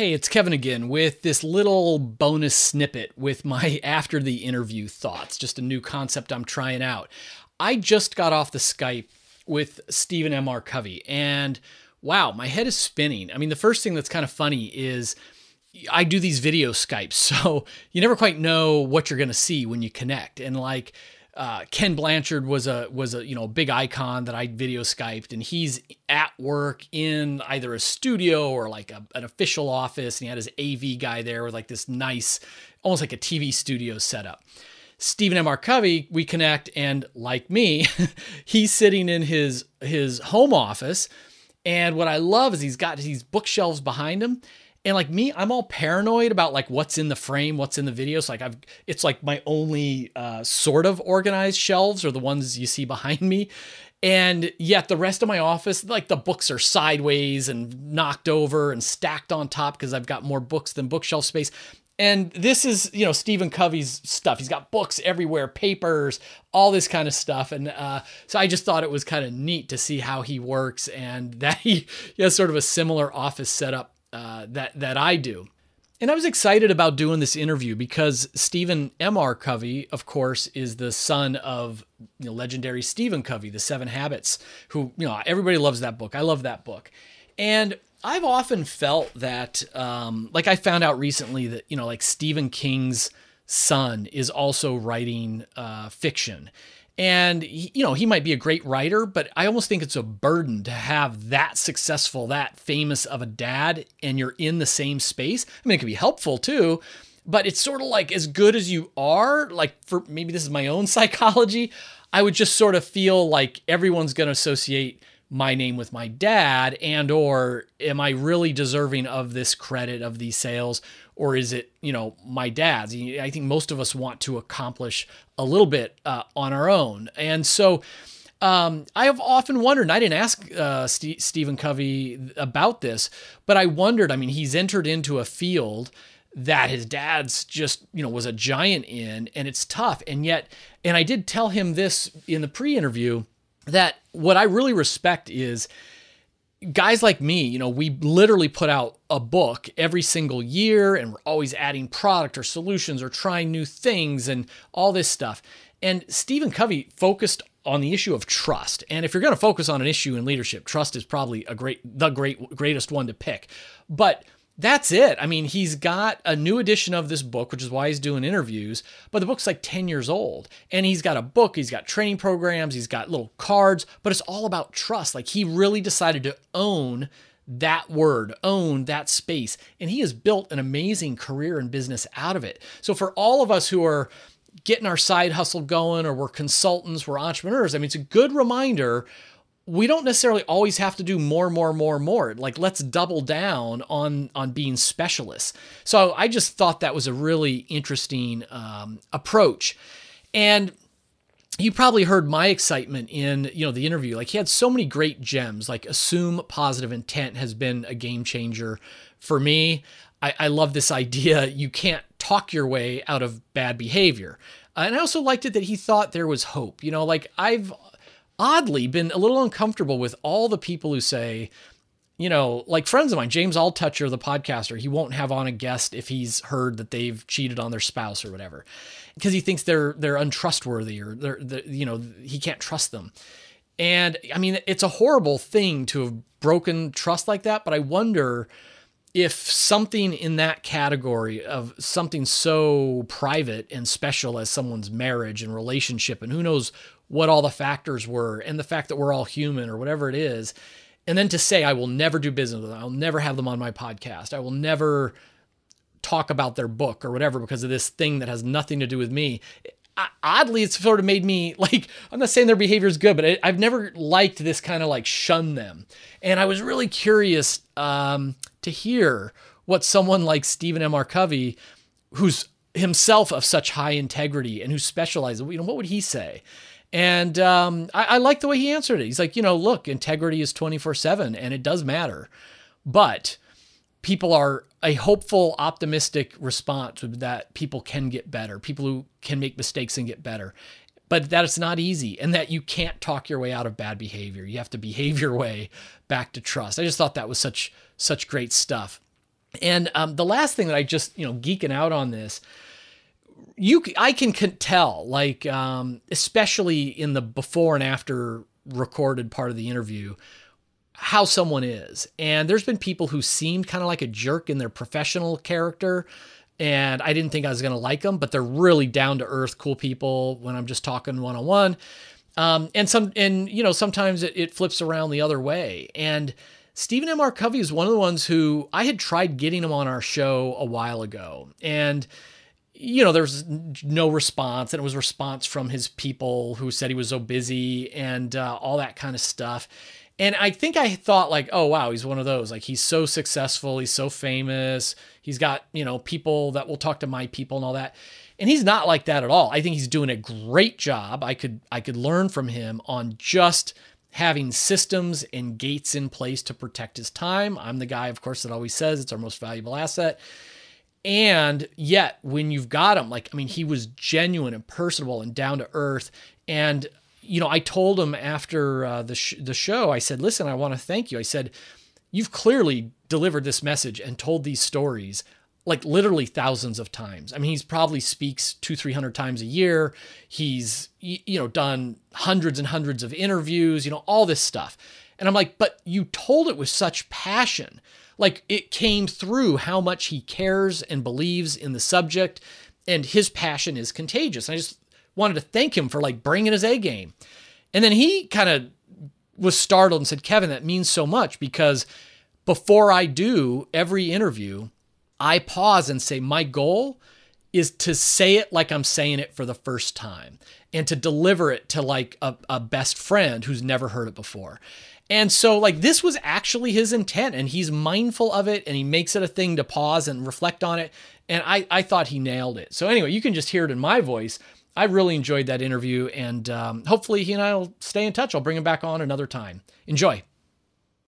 Hey, it's Kevin again with this little bonus snippet with my after the interview thoughts, just a new concept I'm trying out. I just got off the Skype with Stephen M. R. Covey, and wow, my head is spinning. I mean, the first thing that's kind of funny is I do these video Skypes, so you never quite know what you're going to see when you connect. And like, uh, Ken Blanchard was a was a you know big icon that I video skyped, and he's at work in either a studio or like a, an official office, and he had his AV guy there with like this nice, almost like a TV studio setup. Stephen M. R. Covey, we connect, and like me, he's sitting in his his home office, and what I love is he's got these bookshelves behind him, and like me, I'm all paranoid about like what's in the frame, what's in the videos. So like I've it's like my only uh, sort of organized shelves are the ones you see behind me. And yet the rest of my office, like the books are sideways and knocked over and stacked on top because I've got more books than bookshelf space. And this is, you know, Stephen Covey's stuff. He's got books everywhere, papers, all this kind of stuff. And uh, so I just thought it was kind of neat to see how he works and that he, he has sort of a similar office setup uh, that that I do. And I was excited about doing this interview because Stephen M. R. Covey, of course, is the son of you know, legendary Stephen Covey, The Seven Habits, who, you know, everybody loves that book. I love that book. And I've often felt that, um, like I found out recently that, you know, like Stephen King's son is also writing uh, fiction. And you know, he might be a great writer, but I almost think it's a burden to have that successful, that famous of a dad and you're in the same space. I mean, it could be helpful too, but it's sort of like as good as you are, like for maybe this is my own psychology, I would just sort of feel like everyone's going to associate my name with my dad and or am i really deserving of this credit of these sales or is it you know my dad's i think most of us want to accomplish a little bit uh, on our own and so um, I have often wondered, and I didn't ask uh, St- Stephen Covey about this, but I wondered. I mean, he's entered into a field that his dad's just, you know, was a giant in, and it's tough. And yet, and I did tell him this in the pre interview that what I really respect is guys like me, you know, we literally put out a book every single year and we're always adding product or solutions or trying new things and all this stuff. And Stephen Covey focused on the issue of trust. And if you're going to focus on an issue in leadership, trust is probably a great the great greatest one to pick. But that's it. I mean, he's got a new edition of this book, which is why he's doing interviews, but the book's like 10 years old. And he's got a book, he's got training programs, he's got little cards, but it's all about trust. Like he really decided to own that word, own that space. And he has built an amazing career and business out of it. So for all of us who are getting our side hustle going or we're consultants, we're entrepreneurs, I mean, it's a good reminder we don't necessarily always have to do more more more more. Like let's double down on on being specialists. So i just thought that was a really interesting um, approach. And you probably heard my excitement in you know the interview. Like he had so many great gems. Like assume positive intent has been a game changer for me. I, I love this idea. You can't talk your way out of bad behavior. And i also liked it that he thought there was hope. You know like i've oddly been a little uncomfortable with all the people who say, you know, like friends of mine, James Altucher, the podcaster, he won't have on a guest if he's heard that they've cheated on their spouse or whatever, because he thinks they're they're untrustworthy or they're, they're you know he can't trust them. And I mean, it's a horrible thing to have broken trust like that. But I wonder if something in that category of something so private and special as someone's marriage and relationship, and who knows what all the factors were and the fact that we're all human or whatever it is. And then to say, I will never do business with them. I'll never have them on my podcast. I will never talk about their book or whatever because of this thing that has nothing to do with me. Oddly, it's sort of made me like, I'm not saying their behavior is good, but I've never liked this kind of like shun them. And I was really curious um, to hear what someone like Stephen M. R. Covey, who's himself of such high integrity and who specializes, you know, what would he say? And um, I, I like the way he answered it. He's like, you know, look, integrity is 24 7 and it does matter. But people are a hopeful, optimistic response that people can get better, people who can make mistakes and get better. But that it's not easy and that you can't talk your way out of bad behavior. You have to behave your way back to trust. I just thought that was such such great stuff. And um, the last thing that I just, you know, geeking out on this, you I can, tell, like, um, especially in the before and after recorded part of the interview, how someone is. And there's been people who seemed kind of like a jerk in their professional character. And I didn't think I was going to like them, but they're really down to earth, cool people when I'm just talking one on one. And some, and you know, sometimes it, it flips around the other way. And Stephen M. R. Covey is one of the ones who I had tried getting him on our show a while ago. And you know, there was no response, and it was response from his people who said he was so busy and uh, all that kind of stuff. And I think I thought like, oh wow, he's one of those. Like he's so successful, he's so famous, he's got, you know, people that will talk to my people and all that. And he's not like that at all. I think he's doing a great job. I could I could learn from him on just having systems and gates in place to protect his time. I'm the guy, of course, that always says it's our most valuable asset. And yet, when you've got him, like, I mean, he was genuine and personable and down to earth. And you know, I told him after uh, the sh- the show, I said, "Listen, I want to thank you." I said, "You've clearly delivered this message and told these stories like literally thousands of times. I mean, he's probably speaks two, three hundred times a year. He's you know done hundreds and hundreds of interviews. You know, all this stuff." And I'm like, "But you told it with such passion." Like it came through how much he cares and believes in the subject, and his passion is contagious. And I just wanted to thank him for like bringing his A game. And then he kind of was startled and said, Kevin, that means so much because before I do every interview, I pause and say, my goal is to say it like I'm saying it for the first time and to deliver it to like a, a best friend who's never heard it before. And so, like, this was actually his intent, and he's mindful of it, and he makes it a thing to pause and reflect on it. And I, I thought he nailed it. So, anyway, you can just hear it in my voice I really enjoyed that interview, and um, hopefully he and I will stay in touch. I'll bring him back on another time. Enjoy.